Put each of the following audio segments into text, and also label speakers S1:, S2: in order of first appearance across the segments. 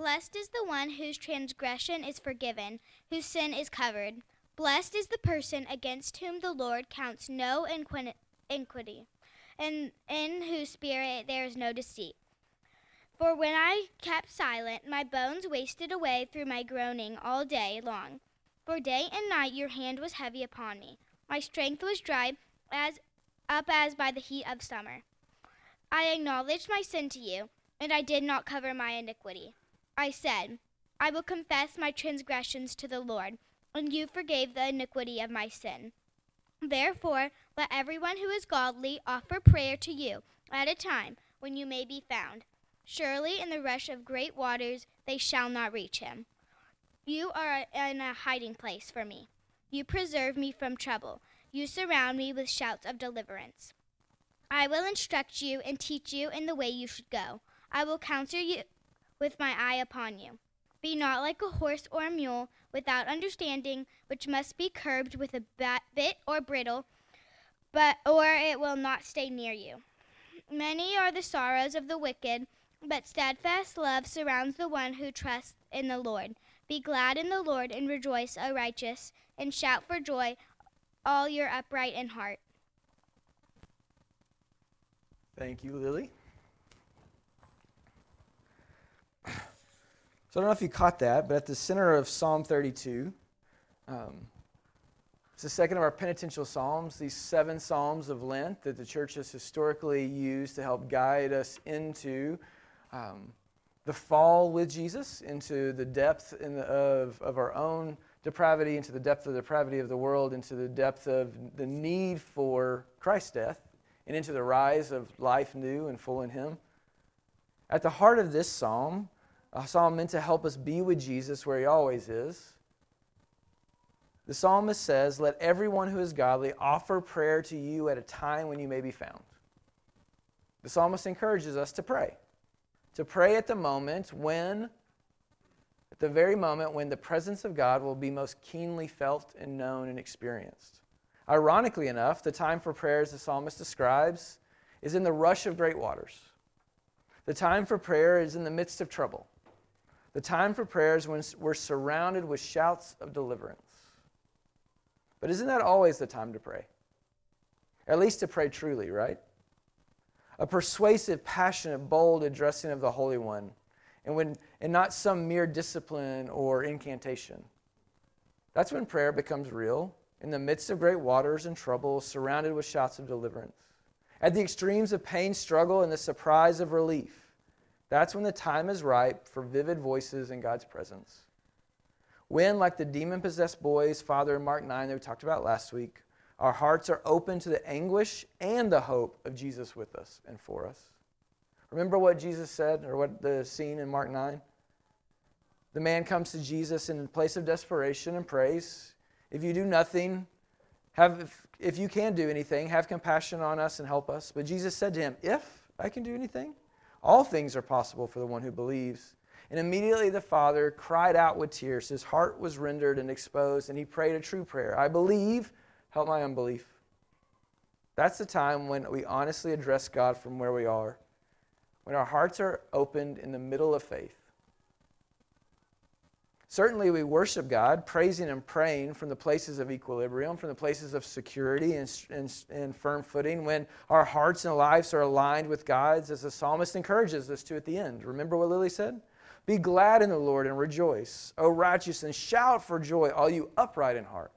S1: Blessed is the one whose transgression is forgiven, whose sin is covered. Blessed is the person against whom the Lord counts no iniquity, and in whose spirit there is no deceit. For when I kept silent, my bones wasted away through my groaning all day long. For day and night your hand was heavy upon me. My strength was dried as up as by the heat of summer. I acknowledged my sin to you, and I did not cover my iniquity. I said, I will confess my transgressions to the Lord, and you forgave the iniquity of my sin. Therefore, let everyone who is godly offer prayer to you at a time when you may be found. Surely in the rush of great waters they shall not reach him. You are in a hiding place for me. You preserve me from trouble. You surround me with shouts of deliverance. I will instruct you and teach you in the way you should go. I will counsel you with my eye upon you. Be not like a horse or a mule without understanding, which must be curbed with a bit or bridle, but or it will not stay near you. Many are the sorrows of the wicked, but steadfast love surrounds the one who trusts in the Lord. Be glad in the Lord and rejoice, O righteous, and shout for joy, all your upright in heart.
S2: Thank you, Lily. So I don't know if you caught that, but at the center of Psalm 32, um, it's the second of our penitential psalms, these seven psalms of Lent that the church has historically used to help guide us into um, the fall with Jesus, into the depth in the, of, of our own depravity, into the depth of the depravity of the world, into the depth of the need for Christ's death, and into the rise of life new and full in Him. At the heart of this psalm, a psalm meant to help us be with Jesus where he always is. The psalmist says, Let everyone who is godly offer prayer to you at a time when you may be found. The psalmist encourages us to pray. To pray at the moment when, at the very moment when the presence of God will be most keenly felt and known and experienced. Ironically enough, the time for prayer, as the psalmist describes, is in the rush of great waters. The time for prayer is in the midst of trouble. The time for prayer is when we're surrounded with shouts of deliverance. But isn't that always the time to pray? At least to pray truly, right? A persuasive, passionate, bold addressing of the Holy One, and, when, and not some mere discipline or incantation. That's when prayer becomes real, in the midst of great waters and trouble, surrounded with shouts of deliverance. At the extremes of pain, struggle, and the surprise of relief. That's when the time is ripe for vivid voices in God's presence. When, like the demon possessed boy's father in Mark 9 that we talked about last week, our hearts are open to the anguish and the hope of Jesus with us and for us. Remember what Jesus said, or what the scene in Mark 9? The man comes to Jesus in a place of desperation and prays. If you do nothing, have, if, you can do anything, have compassion on us and help us. But Jesus said to him, If I can do anything, all things are possible for the one who believes. And immediately the father cried out with tears. His heart was rendered and exposed, and he prayed a true prayer I believe, help my unbelief. That's the time when we honestly address God from where we are, when our hearts are opened in the middle of faith. Certainly, we worship God, praising and praying from the places of equilibrium, from the places of security and, and, and, firm footing, when our hearts and lives are aligned with God's, as the psalmist encourages us to at the end. Remember what Lily said? Be glad in the Lord and rejoice. O righteous, and shout for joy, all you upright in heart.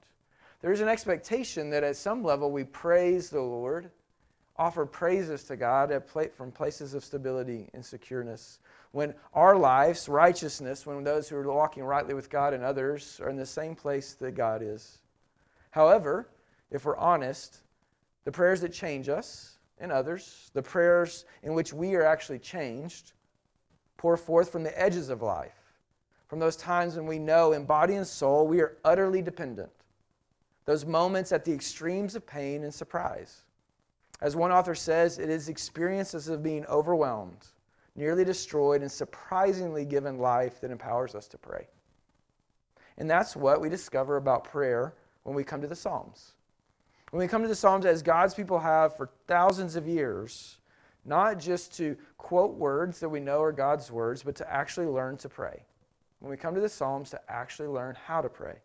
S2: There is an expectation that at some level we praise the Lord, offer praises to God from places of stability and secureness when our lives, righteousness, when those who are walking rightly with God and others are in the same place that God is. However, if we're honest, the prayers that change us and others, the prayers in which we are actually changed, pour forth from the edges of life, from those times when we know in body and soul we are utterly dependent, those moments at the extremes of pain and surprise. As one author says, it is experiences of being overwhelmed nearly destroyed, and surprisingly given life that empowers us to pray. And that's what we discover about prayer when we come to the Psalms. When we come to the Psalms, as God's people have for thousands of years, not just to quote words that we know are God's words, but to actually learn to pray. When we come to the Psalms, to actually learn how to pray.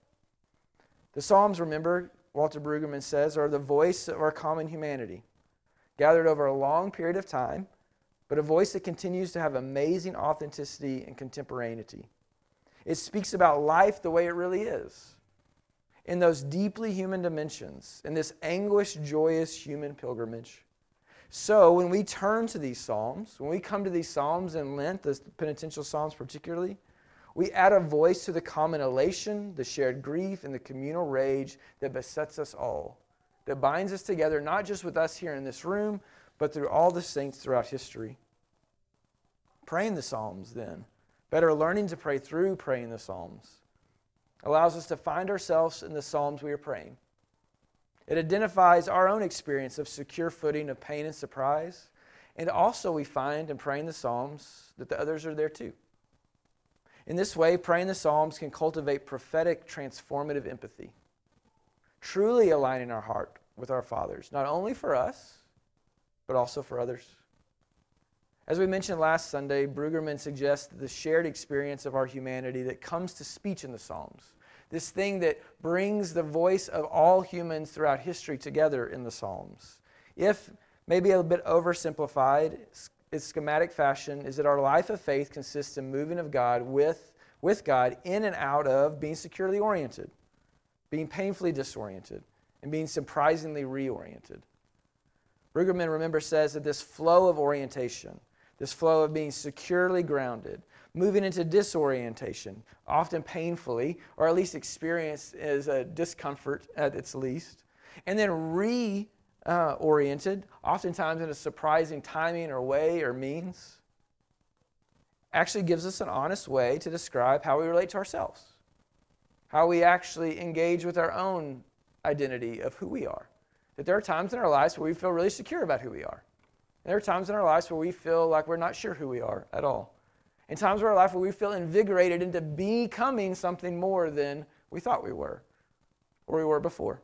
S2: The Psalms, remember, Walter Brueggemann says, are the voice of our common humanity, gathered over a long period of time, but a voice that continues to have amazing authenticity and contemporaneity. It speaks about life the way it really is, in those deeply human dimensions, in this anguished, joyous human pilgrimage. So, when we turn to these Psalms, when we come to these Psalms in Lent, the penitential Psalms particularly, we add a voice to the common elation, the shared grief, and the communal rage that besets us all, that binds us together, not just with us here in this room, but through all the saints throughout history. Praying the Psalms, then, better learning to pray through praying the Psalms, allows us to find ourselves in the Psalms we are praying. It identifies our own experience of secure footing of pain and surprise. And also, we find in praying the Psalms that the others are there too. In this way, praying the Psalms can cultivate prophetic, transformative empathy, truly aligning our heart with our fathers, not only for us, but also for others. As we mentioned last Sunday, Brueggemann suggests the shared experience of our humanity that comes to speech in the Psalms, this thing that brings the voice of all humans throughout history together in the Psalms. If maybe a bit oversimplified, its schematic fashion is that our life of faith consists in moving of God with, with God in and out of being securely oriented, being painfully disoriented, and being surprisingly reoriented. Brueggemann, remember, says that this flow of orientation, this flow of being securely grounded, moving into disorientation, often painfully, or at least experienced as a discomfort at its least, and then re uh, oftentimes in a surprising timing or way or means, actually gives us an honest way to describe how we relate to ourselves, how we actually engage with our own identity of who we are. That there are times in our lives where we feel really secure about who we are. And there are times in our lives where we feel like we're not sure who we are at all. And times in our life where we feel invigorated into becoming something more than we thought we were or we were before.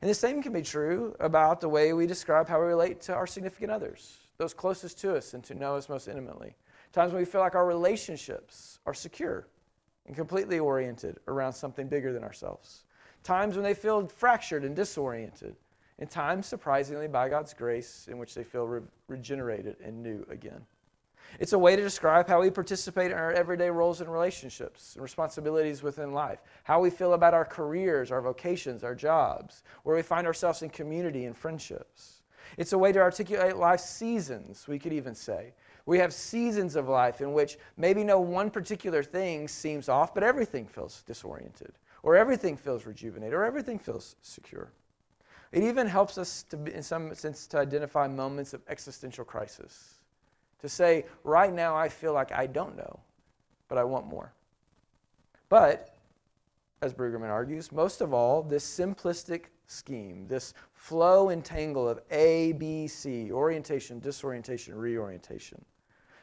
S2: And the same can be true about the way we describe how we relate to our significant others, those closest to us and to know us most intimately. Times when we feel like our relationships are secure and completely oriented around something bigger than ourselves. Times when they feel fractured and disoriented. And times, surprisingly, by God's grace, in which they feel re- regenerated and new again. It's a way to describe how we participate in our everyday roles and relationships and responsibilities within life, how we feel about our careers, our vocations, our jobs, where we find ourselves in community and friendships. It's a way to articulate life seasons, we could even say. We have seasons of life in which maybe no one particular thing seems off, but everything feels disoriented, or everything feels rejuvenated, or everything feels secure. It even helps us, to, in some sense, to identify moments of existential crisis to say, right now I feel like I don't know, but I want more. But, as Brueggemann argues, most of all, this simplistic scheme, this flow and tangle of A, B, C, orientation, disorientation, reorientation,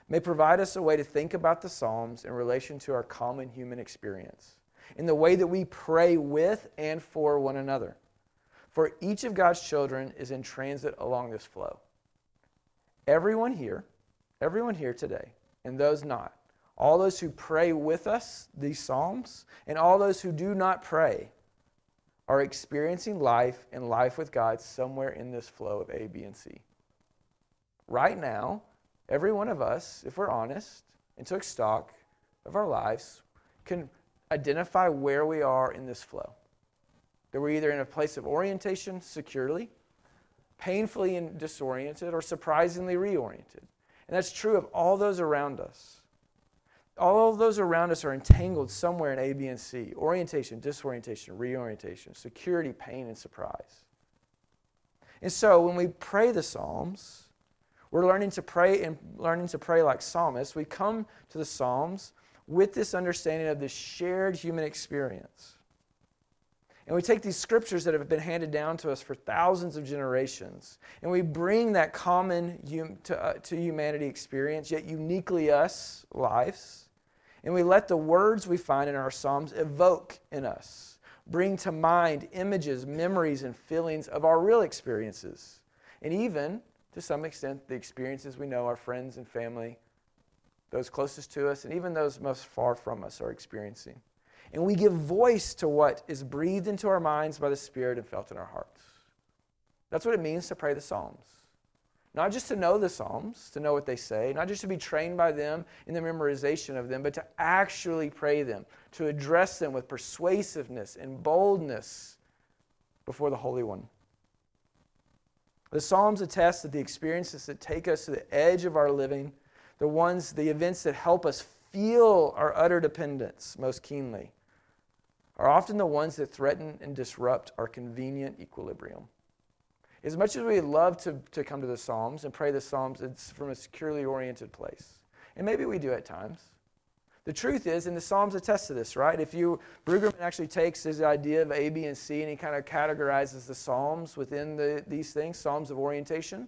S2: may provide us a way to think about the Psalms in relation to our common human experience, in the way that we pray with and for one another. For each of God's children is in transit along this flow. Everyone here, everyone here today, and those not, all those who pray with us, these Psalms, and all those who do not pray, are experiencing life and life with God somewhere in this flow of A, B, and C. Right now, every one of us, if we're honest and took stock of our lives, can identify where we are in this flow. That we're either in a place of orientation securely, painfully and disoriented, or surprisingly reoriented. And that's true of all those around us. All those around us are entangled somewhere in A, B, and C orientation, disorientation, reorientation, security, pain, and surprise. And so when we pray the Psalms, we're learning to pray and learning to pray like psalmists. We come to the Psalms with this understanding of this shared human experience. And we take these scriptures that have been handed down to us for thousands of generations, and we bring that common hum, to, uh, to humanity experience, yet uniquely us lives, and we let the words we find in our Psalms evoke in us, bring to mind images, memories, and feelings of our real experiences, and even to some extent, the experiences we know our friends and family, those closest to us, and even those most far from us are experiencing. And we give voice to what is breathed into our minds by the Spirit and felt in our hearts. That's what it means to pray the Psalms. Not just to know the Psalms, to know what they say, not just to be trained by them in the memorization of them, but to actually pray them, to address them with persuasiveness and boldness before the Holy One. The Psalms attest that the experiences that take us to the edge of our living, the ones, the events that help us feel our utter dependence most keenly, are often the ones that threaten and disrupt our convenient equilibrium. As much as we love to, to come to the Psalms and pray the Psalms, it's from a securely oriented place. And maybe we do at times. The truth is, and the Psalms attest to this, right? If you, Brueggemann actually takes his idea of A, B, and C and he kind of categorizes the Psalms within the, these things Psalms of orientation,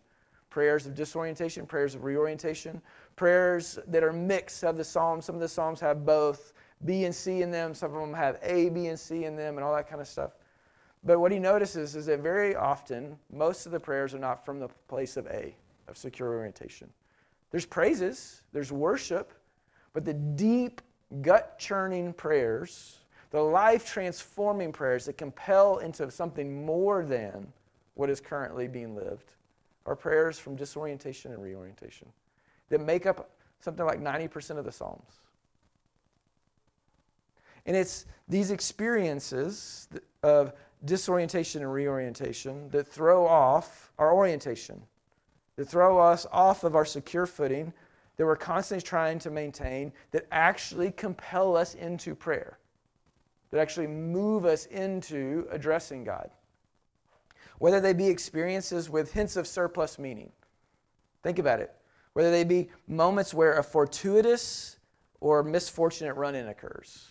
S2: prayers of disorientation, prayers of reorientation, prayers that are mixed of the Psalms. Some of the Psalms have both B and C in them, some of them have A, B, and C in them, and all that kind of stuff. But what he notices is that very often, most of the prayers are not from the place of A, of secure orientation. There's praises, there's worship, but the deep, gut churning prayers, the life transforming prayers that compel into something more than what is currently being lived, are prayers from disorientation and reorientation that make up something like 90% of the Psalms. And it's these experiences of disorientation and reorientation that throw off our orientation, that throw us off of our secure footing that we're constantly trying to maintain that actually compel us into prayer, that actually move us into addressing God. Whether they be experiences with hints of surplus meaning. Think about it. Whether they be moments where a fortuitous or misfortunate run in occurs.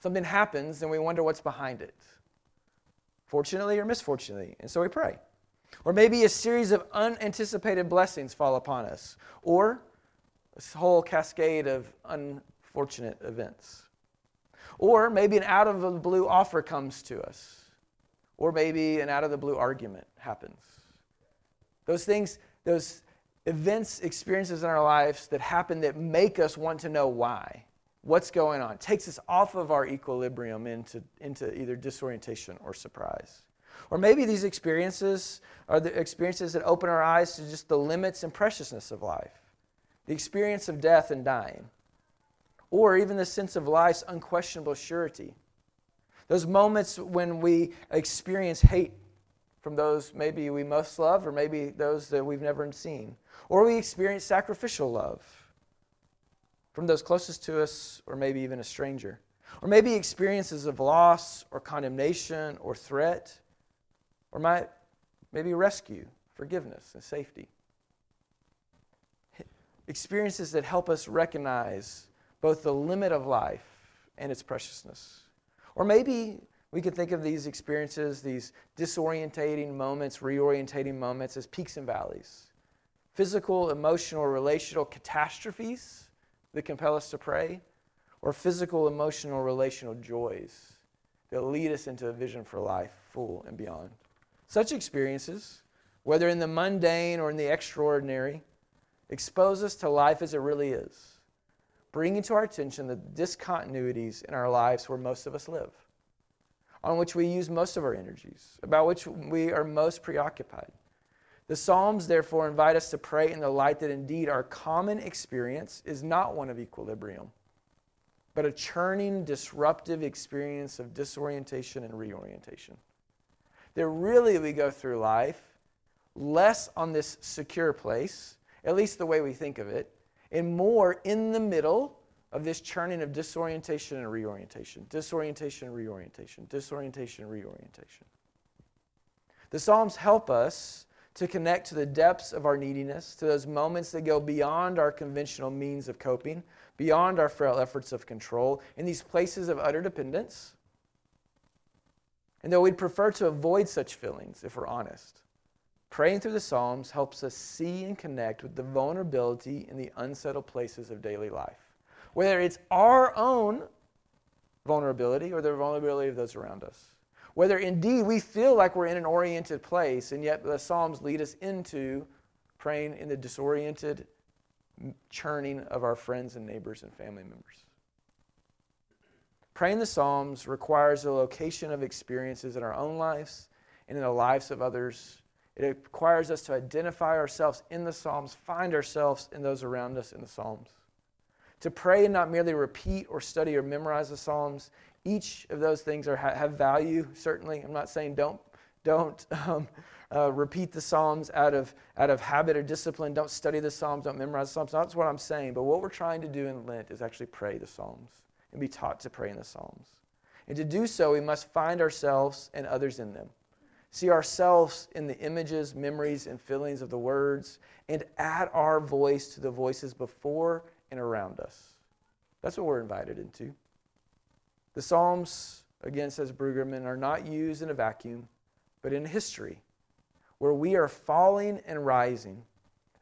S2: Something happens and we wonder what's behind it. Fortunately or misfortunately. And so we pray. Or maybe a series of unanticipated blessings fall upon us. Or this whole cascade of unfortunate events. Or maybe an out of the blue offer comes to us. Or maybe an out of the blue argument happens. Those things, those events, experiences in our lives that happen that make us want to know why. What's going on? It takes us off of our equilibrium into, into either disorientation or surprise. Or maybe these experiences are the experiences that open our eyes to just the limits and preciousness of life the experience of death and dying, or even the sense of life's unquestionable surety. Those moments when we experience hate from those maybe we most love, or maybe those that we've never seen, or we experience sacrificial love from those closest to us, or maybe even a stranger, or maybe experiences of loss, or condemnation, or threat, or might maybe rescue, forgiveness, and safety. Experiences that help us recognize both the limit of life and its preciousness. Or maybe we could think of these experiences, these disorientating moments, reorientating moments, as peaks and valleys. Physical, emotional, relational catastrophes that compel us to pray, or physical, emotional, relational joys that lead us into a vision for life, full and beyond. Such experiences, whether in the mundane or in the extraordinary, Expose us to life as it really is, bringing to our attention the discontinuities in our lives where most of us live, on which we use most of our energies, about which we are most preoccupied. The Psalms, therefore, invite us to pray in the light that indeed our common experience is not one of equilibrium, but a churning, disruptive experience of disorientation and reorientation. That really we go through life less on this secure place at least the way we think of it, and more in the middle of this churning of disorientation and reorientation, disorientation and reorientation, disorientation and reorientation. The Psalms help us to connect to the depths of our neediness, to those moments that go beyond our conventional means of coping, beyond our frail efforts of control, in these places of utter dependence. And though we'd prefer to avoid such feelings, if we're honest, Praying through the Psalms helps us see and connect with the vulnerability in the unsettled places of daily life. Whether it's our own vulnerability or the vulnerability of those around us. Whether indeed we feel like we're in an oriented place and yet the Psalms lead us into praying in the disoriented churning of our friends and neighbors and family members. Praying the Psalms requires a location of experiences in our own lives and in the lives of others. It requires us to identify ourselves in the Psalms, find ourselves in those around us in the Psalms. To pray and not merely repeat or study or memorize the Psalms, each of those things are, have value, certainly. I'm not saying don't, don't um, uh, repeat the Psalms out of, out of habit or discipline. Don't study the Psalms, don't memorize the Psalms. That's what I'm saying. But what we're trying to do in Lent is actually pray the Psalms and be taught to pray in the Psalms. And to do so, we must find ourselves and others in them. See ourselves in the images, memories, and feelings of the words, and add our voice to the voices before and around us. That's what we're invited into. The Psalms, again, says Brueggemann, are not used in a vacuum, but in history, where we are falling and rising.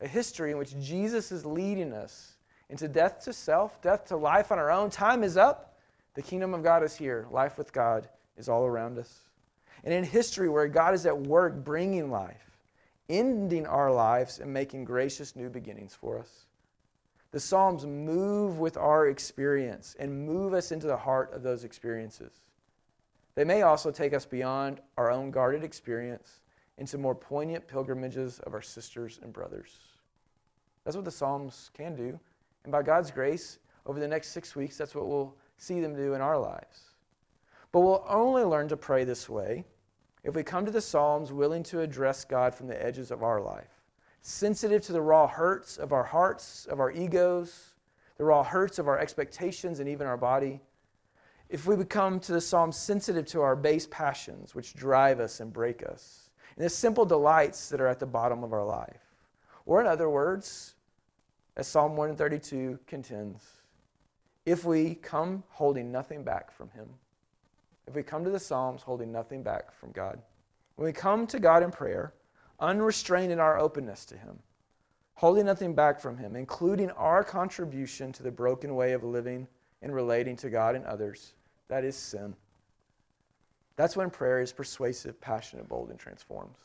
S2: A history in which Jesus is leading us into death to self, death to life on our own. Time is up. The kingdom of God is here. Life with God is all around us. And in history, where God is at work bringing life, ending our lives, and making gracious new beginnings for us. The Psalms move with our experience and move us into the heart of those experiences. They may also take us beyond our own guarded experience into more poignant pilgrimages of our sisters and brothers. That's what the Psalms can do. And by God's grace, over the next six weeks, that's what we'll see them do in our lives. But we'll only learn to pray this way if we come to the Psalms willing to address God from the edges of our life, sensitive to the raw hurts of our hearts, of our egos, the raw hurts of our expectations, and even our body. If we become to the Psalms sensitive to our base passions, which drive us and break us, and the simple delights that are at the bottom of our life. Or, in other words, as Psalm 132 contends, if we come holding nothing back from Him, if we come to the Psalms holding nothing back from God, when we come to God in prayer, unrestrained in our openness to Him, holding nothing back from Him, including our contribution to the broken way of living and relating to God and others, that is sin. That's when prayer is persuasive, passionate, bold, and transforms.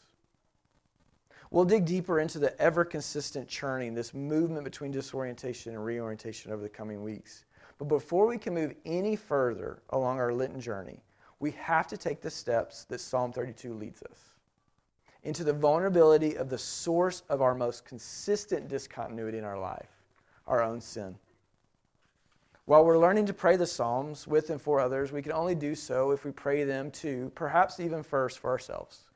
S2: We'll dig deeper into the ever consistent churning, this movement between disorientation and reorientation over the coming weeks. But before we can move any further along our Lenten journey, we have to take the steps that Psalm 32 leads us into the vulnerability of the source of our most consistent discontinuity in our life, our own sin. While we're learning to pray the Psalms with and for others, we can only do so if we pray them too, perhaps even first for ourselves.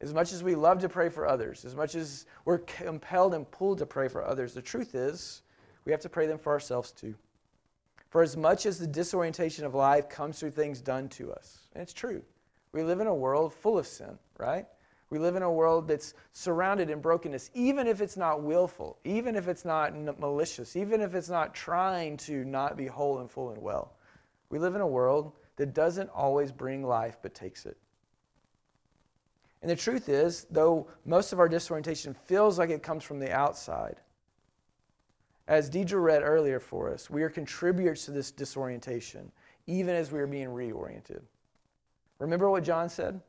S2: As much as we love to pray for others, as much as we're compelled and pulled to pray for others, the truth is we have to pray them for ourselves too. For as much as the disorientation of life comes through things done to us, and it's true, we live in a world full of sin, right? We live in a world that's surrounded in brokenness, even if it's not willful, even if it's not malicious, even if it's not trying to not be whole and full and well. We live in a world that doesn't always bring life but takes it. And the truth is, though most of our disorientation feels like it comes from the outside, as Deidre read earlier for us, we are contributors to this disorientation, even as we are being reoriented. Remember what John said?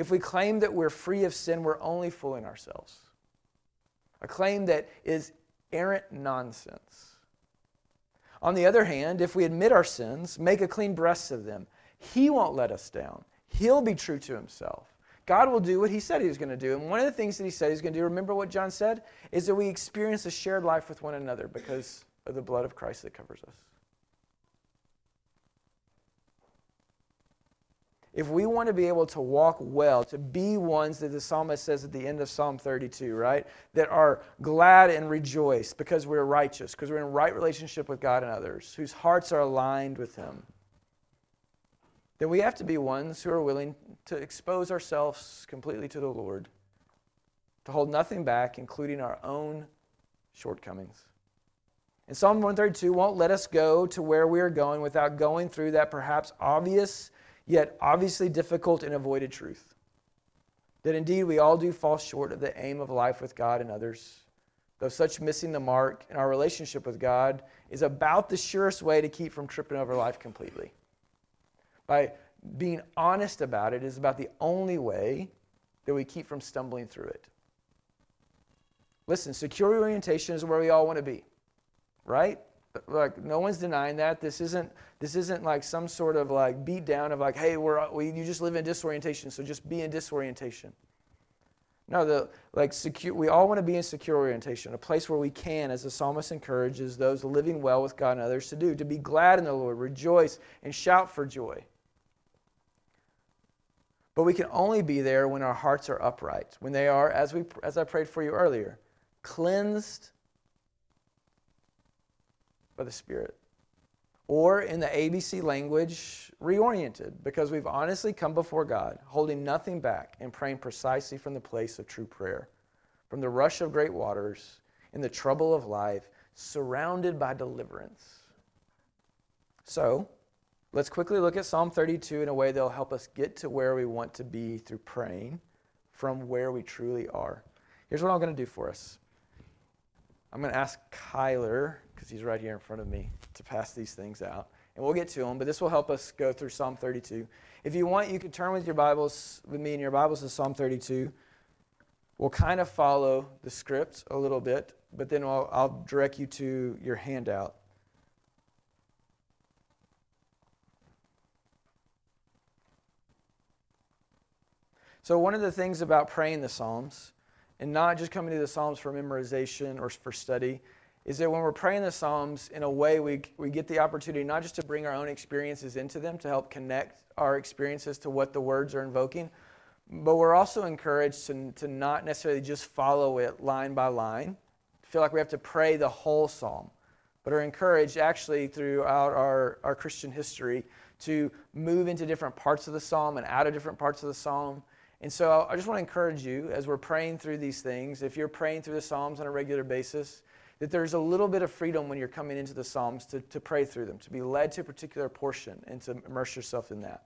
S2: If we claim that we're free of sin, we're only fooling ourselves. A claim that is errant nonsense. On the other hand, if we admit our sins, make a clean breast of them, He won't let us down. He'll be true to Himself. God will do what He said He was going to do. And one of the things that He said He was going to do, remember what John said, is that we experience a shared life with one another because of the blood of Christ that covers us. If we want to be able to walk well, to be ones that the psalmist says at the end of Psalm 32, right? That are glad and rejoice because we're righteous, because we're in right relationship with God and others, whose hearts are aligned with Him then we have to be ones who are willing to expose ourselves completely to the Lord, to hold nothing back, including our own shortcomings. And Psalm 132 won't let us go to where we are going without going through that perhaps obvious, yet obviously difficult and avoided truth. That indeed we all do fall short of the aim of life with God and others, though such missing the mark in our relationship with God is about the surest way to keep from tripping over life completely by being honest about it is about the only way that we keep from stumbling through it. Listen, secure orientation is where we all want to be, right? Like no one's denying that. This isn't this isn't like some sort of like beat down of like, hey, we're we, you just live in disorientation, so just be in disorientation. No, the like secure. We all want to be in secure orientation, a place where we can, as the psalmist encourages those living well with God and others to do, to be glad in the Lord, rejoice, and shout for joy. But we can only be there when our hearts are upright, when they are, as we as I prayed for you earlier, cleansed by the Spirit. Or in the ABC language, reoriented, because we've honestly come before God, holding nothing back and praying precisely from the place of true prayer, from the rush of great waters, in the trouble of life, surrounded by deliverance. So, let's quickly look at Psalm 32 in a way that'll help us get to where we want to be through praying from where we truly are. Here's what I'm going to do for us I'm going to ask Kyler, because he's right here in front of me, to pass these things out. And we'll get to them, but this will help us go through Psalm 32. If you want, you can turn with your Bibles, with me in your Bibles to Psalm 32. We'll kind of follow the script a little bit, but then I'll, I'll direct you to your handout. So, one of the things about praying the Psalms and not just coming to the Psalms for memorization or for study, is that when we're praying the Psalms, in a way, we, we get the opportunity not just to bring our own experiences into them to help connect our experiences to what the words are invoking, but we're also encouraged to, to not necessarily just follow it line by line, feel like we have to pray the whole Psalm, but are encouraged actually throughout our, our Christian history to move into different parts of the Psalm and out of different parts of the Psalm. And so I just want to encourage you as we're praying through these things, if you're praying through the Psalms on a regular basis, that there's a little bit of freedom when you're coming into the Psalms to, to pray through them, to be led to a particular portion and to immerse yourself in that.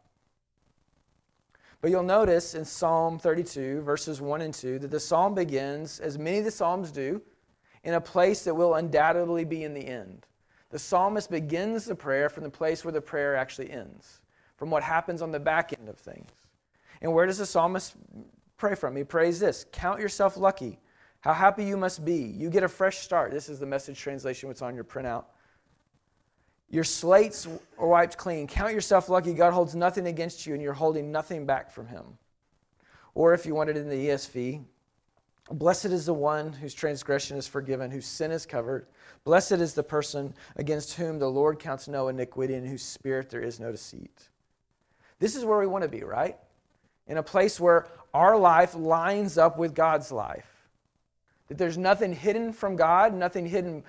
S2: But you'll notice in Psalm 32, verses 1 and 2, that the psalm begins, as many of the psalms do, in a place that will undoubtedly be in the end. The psalmist begins the prayer from the place where the prayer actually ends, from what happens on the back end of things. And where does the psalmist pray from? He prays this Count yourself lucky. How happy you must be. You get a fresh start. This is the message translation, what's on your printout. Your slates are wiped clean. Count yourself lucky. God holds nothing against you, and you're holding nothing back from Him. Or if you want it in the ESV, blessed is the one whose transgression is forgiven, whose sin is covered. Blessed is the person against whom the Lord counts no iniquity, and whose spirit there is no deceit. This is where we want to be, right? in a place where our life lines up with God's life. That there's nothing hidden from God, nothing hidden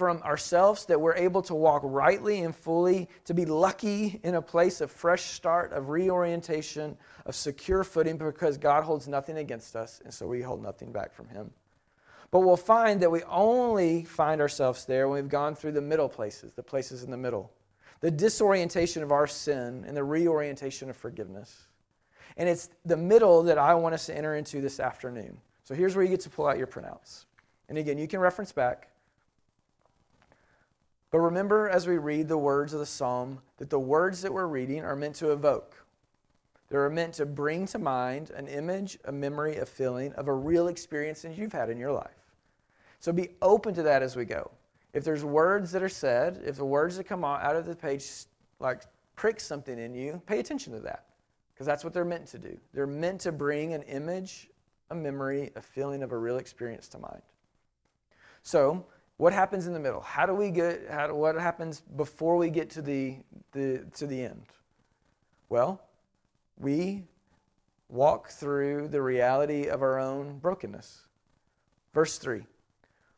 S2: from ourselves, that we're able to walk rightly and fully, to be lucky in a place of fresh start, of reorientation, of secure footing, because God holds nothing against us, and so we hold nothing back from Him. But we'll find that we only find ourselves there when we've gone through the middle places, the places in the middle. The disorientation of our sin and the reorientation of forgiveness. And it's the middle that I want us to enter into this afternoon. So here's where you get to pull out your printouts. And again, you can reference back. But remember as we read the words of the psalm that the words that we're reading are meant to evoke. They're meant to bring to mind an image, a memory, a feeling of a real experience that you've had in your life. So be open to that as we go. If there's words that are said, if the words that come out of the page like prick something in you, pay attention to that because that's what they're meant to do. They're meant to bring an image, a memory, a feeling of a real experience to mind. So, what happens in the middle? How do we get? How, what happens before we get to the, the to the end? Well, we walk through the reality of our own brokenness. Verse three: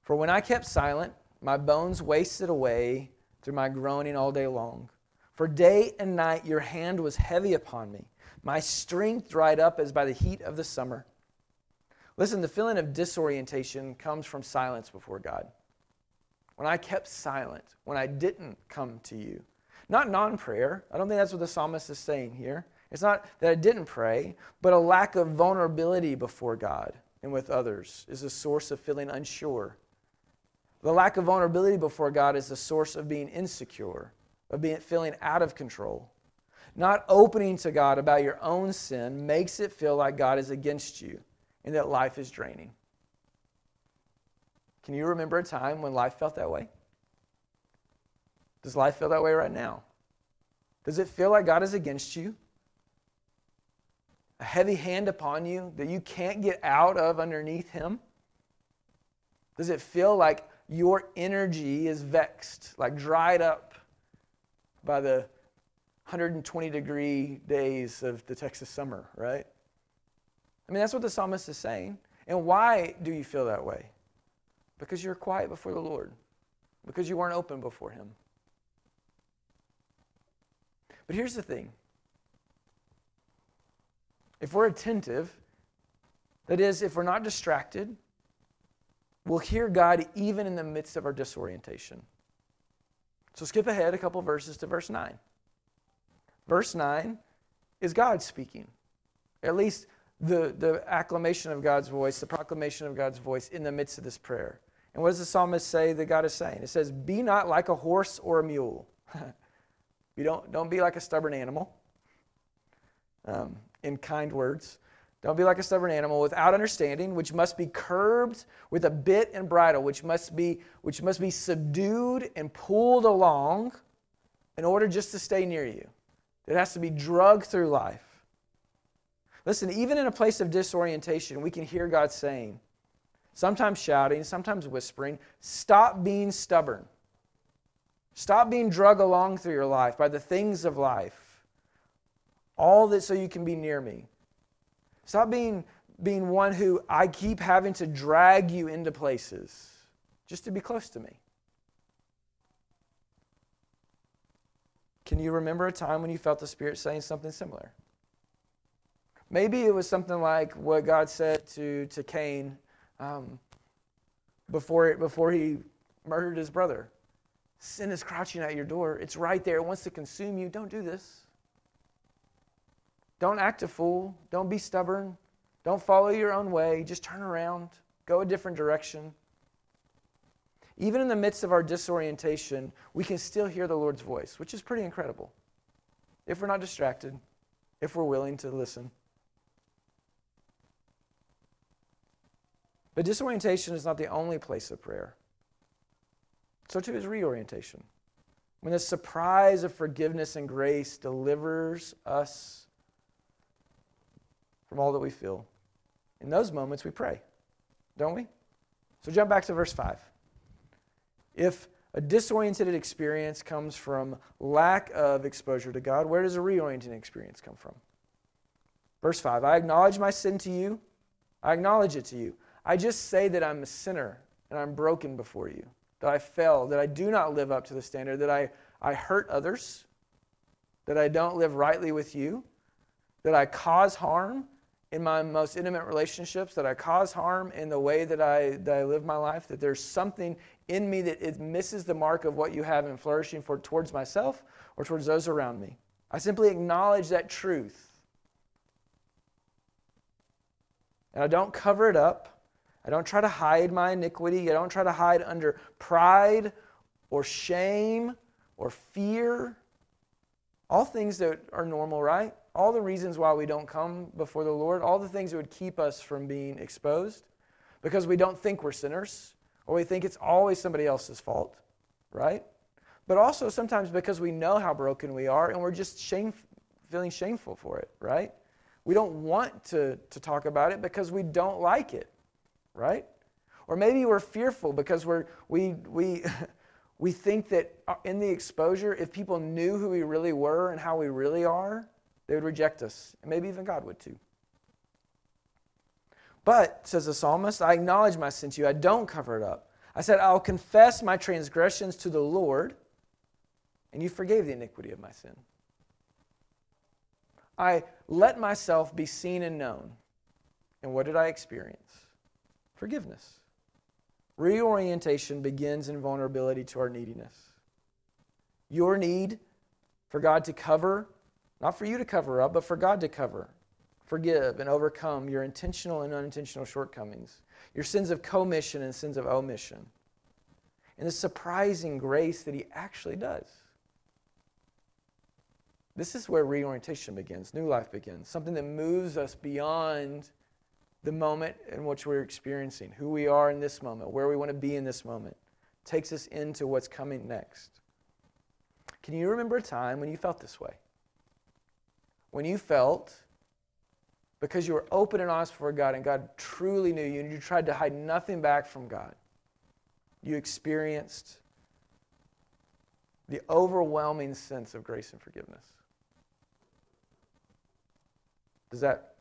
S2: For when I kept silent, my bones wasted away through my groaning all day long. For day and night your hand was heavy upon me. My strength dried up as by the heat of the summer. Listen, the feeling of disorientation comes from silence before God. When I kept silent, when I didn't come to you. Not non prayer. I don't think that's what the psalmist is saying here. It's not that I didn't pray, but a lack of vulnerability before God and with others is a source of feeling unsure. The lack of vulnerability before God is a source of being insecure, of being feeling out of control. Not opening to God about your own sin makes it feel like God is against you and that life is draining. Can you remember a time when life felt that way? Does life feel that way right now? Does it feel like God is against you? A heavy hand upon you that you can't get out of underneath Him? Does it feel like your energy is vexed, like dried up by the 120 degree days of the Texas summer, right? I mean, that's what the psalmist is saying. And why do you feel that way? Because you're quiet before the Lord, because you weren't open before Him. But here's the thing if we're attentive, that is, if we're not distracted, we'll hear God even in the midst of our disorientation. So skip ahead a couple verses to verse 9. Verse 9 is God speaking. At least the, the acclamation of God's voice, the proclamation of God's voice in the midst of this prayer. And what does the psalmist say that God is saying? It says, Be not like a horse or a mule. you don't, don't be like a stubborn animal. Um, in kind words. Don't be like a stubborn animal without understanding, which must be curbed with a bit and bridle, which must be, which must be subdued and pulled along in order just to stay near you. It has to be drugged through life. Listen, even in a place of disorientation, we can hear God saying, sometimes shouting, sometimes whispering, stop being stubborn. Stop being drug along through your life by the things of life. All that so you can be near me. Stop being, being one who I keep having to drag you into places just to be close to me. Can you remember a time when you felt the Spirit saying something similar? Maybe it was something like what God said to, to Cain um, before, before he murdered his brother. Sin is crouching at your door. It's right there. It wants to consume you. Don't do this. Don't act a fool. Don't be stubborn. Don't follow your own way. Just turn around. Go a different direction. Even in the midst of our disorientation, we can still hear the Lord's voice, which is pretty incredible. If we're not distracted, if we're willing to listen. But disorientation is not the only place of prayer. So too is reorientation. When the surprise of forgiveness and grace delivers us from all that we feel, in those moments we pray, don't we? So jump back to verse 5. If a disoriented experience comes from lack of exposure to God, where does a reorienting experience come from? Verse 5 I acknowledge my sin to you, I acknowledge it to you. I just say that I'm a sinner and I'm broken before you, that I fail, that I do not live up to the standard, that I, I hurt others, that I don't live rightly with you, that I cause harm in my most intimate relationships, that I cause harm in the way that I, that I live my life, that there's something in me that it misses the mark of what you have in flourishing for towards myself or towards those around me. I simply acknowledge that truth. And I don't cover it up. I don't try to hide my iniquity. I don't try to hide under pride or shame or fear. All things that are normal, right? All the reasons why we don't come before the Lord, all the things that would keep us from being exposed because we don't think we're sinners or we think it's always somebody else's fault, right? But also sometimes because we know how broken we are and we're just shame, feeling shameful for it, right? We don't want to, to talk about it because we don't like it right? Or maybe we're fearful because we're, we, we, we think that uh, in the exposure, if people knew who we really were and how we really are, they would reject us. And maybe even God would too. But, says the psalmist, I acknowledge my sin to you. I don't cover it up. I said, I'll confess my transgressions to the Lord, and you forgave the iniquity of my sin. I let myself be seen and known. And what did I experience? Forgiveness. Reorientation begins in vulnerability to our neediness. Your need for God to cover, not for you to cover up, but for God to cover, forgive, and overcome your intentional and unintentional shortcomings, your sins of commission and sins of omission, and the surprising grace that He actually does. This is where reorientation begins, new life begins, something that moves us beyond the moment in which we're experiencing, who we are in this moment, where we want to be in this moment, takes us into what's coming next. Can you remember a time when you felt this way? When you felt, because you were open and honest before God and God truly knew you and you tried to hide nothing back from God, you experienced the overwhelming sense of grace and forgiveness. Does that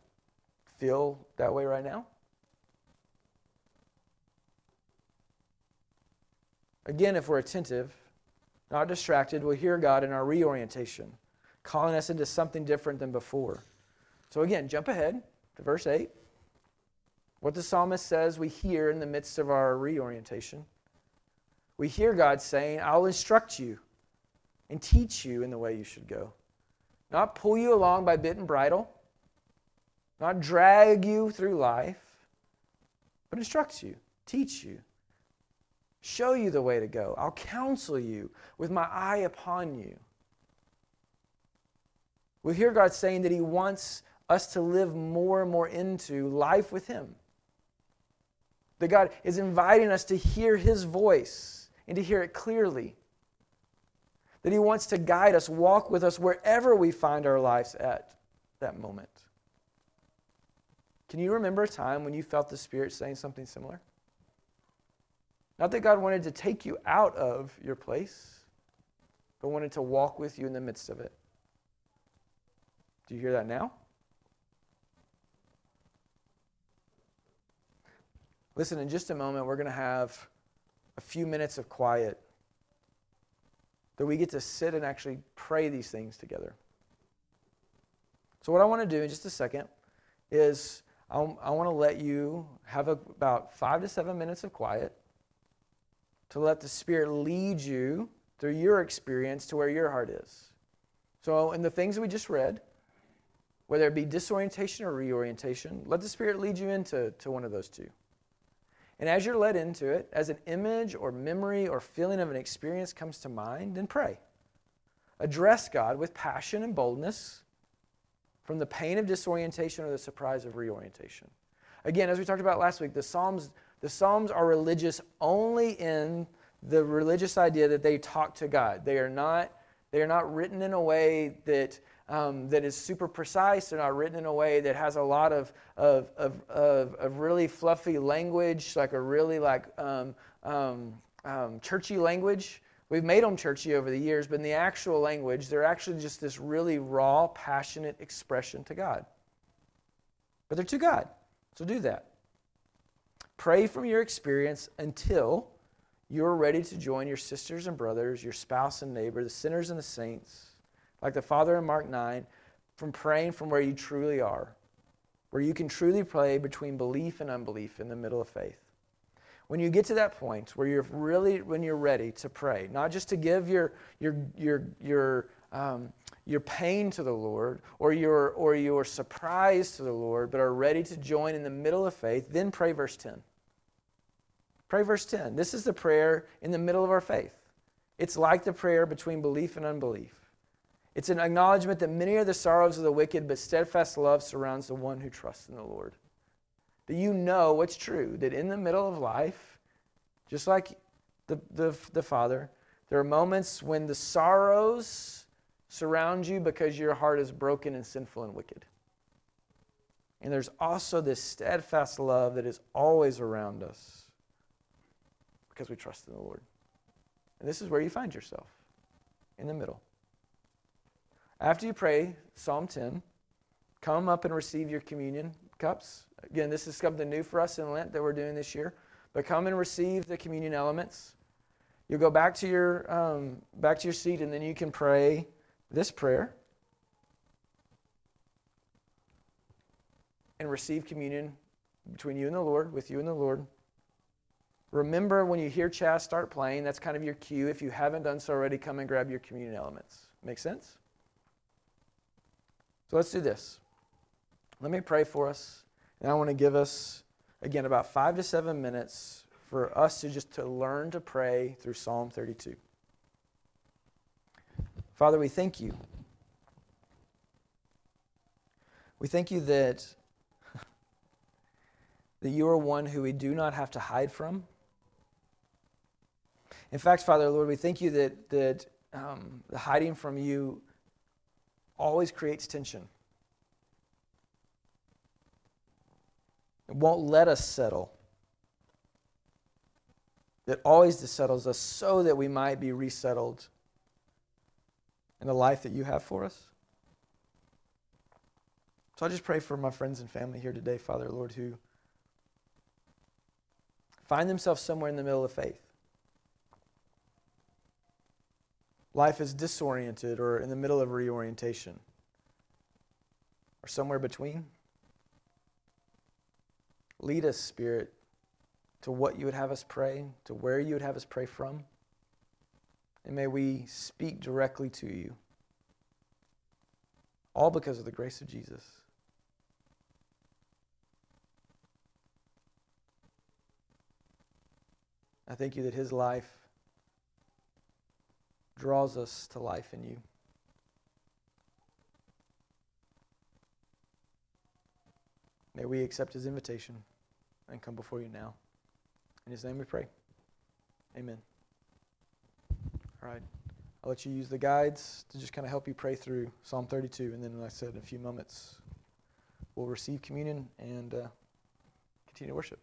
S2: feel that way right now? Again, if we're attentive, not distracted, we'll hear God in our reorientation, calling us into something different than before. So, again, jump ahead to verse 8. What the psalmist says we hear in the midst of our reorientation. We hear God saying, I'll instruct you and teach you in the way you should go. Not pull you along by bit and bridle, not drag you through life, but instructs you, teach you, show you the way to go. I'll counsel you with my eye upon you. We hear God saying that He wants us to live more and more into life with Him. That God is inviting us to hear His voice and to hear it clearly. That He wants to guide us, walk with us wherever we find our lives at that moment. Can you remember a time when you felt the Spirit saying something similar? Not that God wanted to take you out of your place, but wanted to walk with you in the midst of it. Do you hear that now? Listen, in just a moment, we're going to have a few minutes of quiet that we get to sit and actually pray these things together. So, what I want to do in just a second is I, want to let you have a, about five to seven minutes of quiet to let the Spirit lead you through your experience to where your heart is. So, in the things we just read, whether it be disorientation or reorientation, let the Spirit lead you into to one of those two. And as you're led into it, as an image or memory or feeling of an experience comes to mind, then pray. Address God with passion and boldness from the pain of disorientation or the surprise of reorientation. Again, as we talked about last week, the Psalms, the Psalms are religious only in the religious idea that they talk to God. They are not, they are not written in a way that, um, that is super precise. They're not written in a way that has a lot of, of, of, of, of really fluffy language, like a really like um, um, um churchy language. We've made them churchy over the years, but in the actual language, they're actually just this really raw, passionate expression to God. But they're to God. So do that. Pray from your experience until you're ready to join your sisters and brothers, your spouse and neighbor, the sinners and the saints, like the Father in Mark 9, from praying from where you truly are, where you can truly pray between belief and unbelief in the middle of faith when you get to that point where you're really when you're ready to pray not just to give your your your your um, your pain to the lord or your or your surprise to the lord but are ready to join in the middle of faith then pray verse 10 pray verse 10 this is the prayer in the middle of our faith. It's like the prayer between belief and unbelief. It's an acknowledgement that many are the sorrows of the wicked but steadfast love surrounds the one who trusts in the lord that you know what's true, that in the middle of life, just like the, the, the Father, there are moments when the sorrows surround you because your heart is broken and sinful and wicked. And there's also this steadfast love that is always around us because we trust in the Lord. And this is where you find yourself in the middle. After you pray Psalm 10, come up and receive your communion cups. Again, this is something new for us in Lent that we're doing this year. But come and receive the communion elements. You'll go back to your um, back to your seat, and then you can pray this prayer and receive communion between you and the Lord, with you and the Lord. Remember when you hear Chas start playing, that's kind of your cue. If you haven't done so already, come and grab your communion elements. Make sense? So let's do this. Let me pray for us. And I want to give us, again, about five to seven minutes for us to just to learn to pray through Psalm 32. Father, we thank you. We thank you that that you are one who we do not have to hide from. In fact, Father, Lord, we thank you that, that um, the hiding from you always creates tension. It won't let us settle. It always settles us so that we might be resettled in the life that you have for us. So I just pray for my friends and family here today, Father, Lord, who find themselves somewhere in the middle of faith. Life is disoriented or in the middle of reorientation or somewhere between. Lead us, Spirit, to what you would have us pray, to where you would have us pray from. And may we speak directly to you. All because of the grace of Jesus. I thank you that his life draws us to life in you. May we accept his invitation and come before you now. In his name we pray. Amen. All right. I'll let you use the guides to just kind of help you pray through Psalm 32. And then, like I said, in a few moments, we'll receive communion and uh, continue to worship.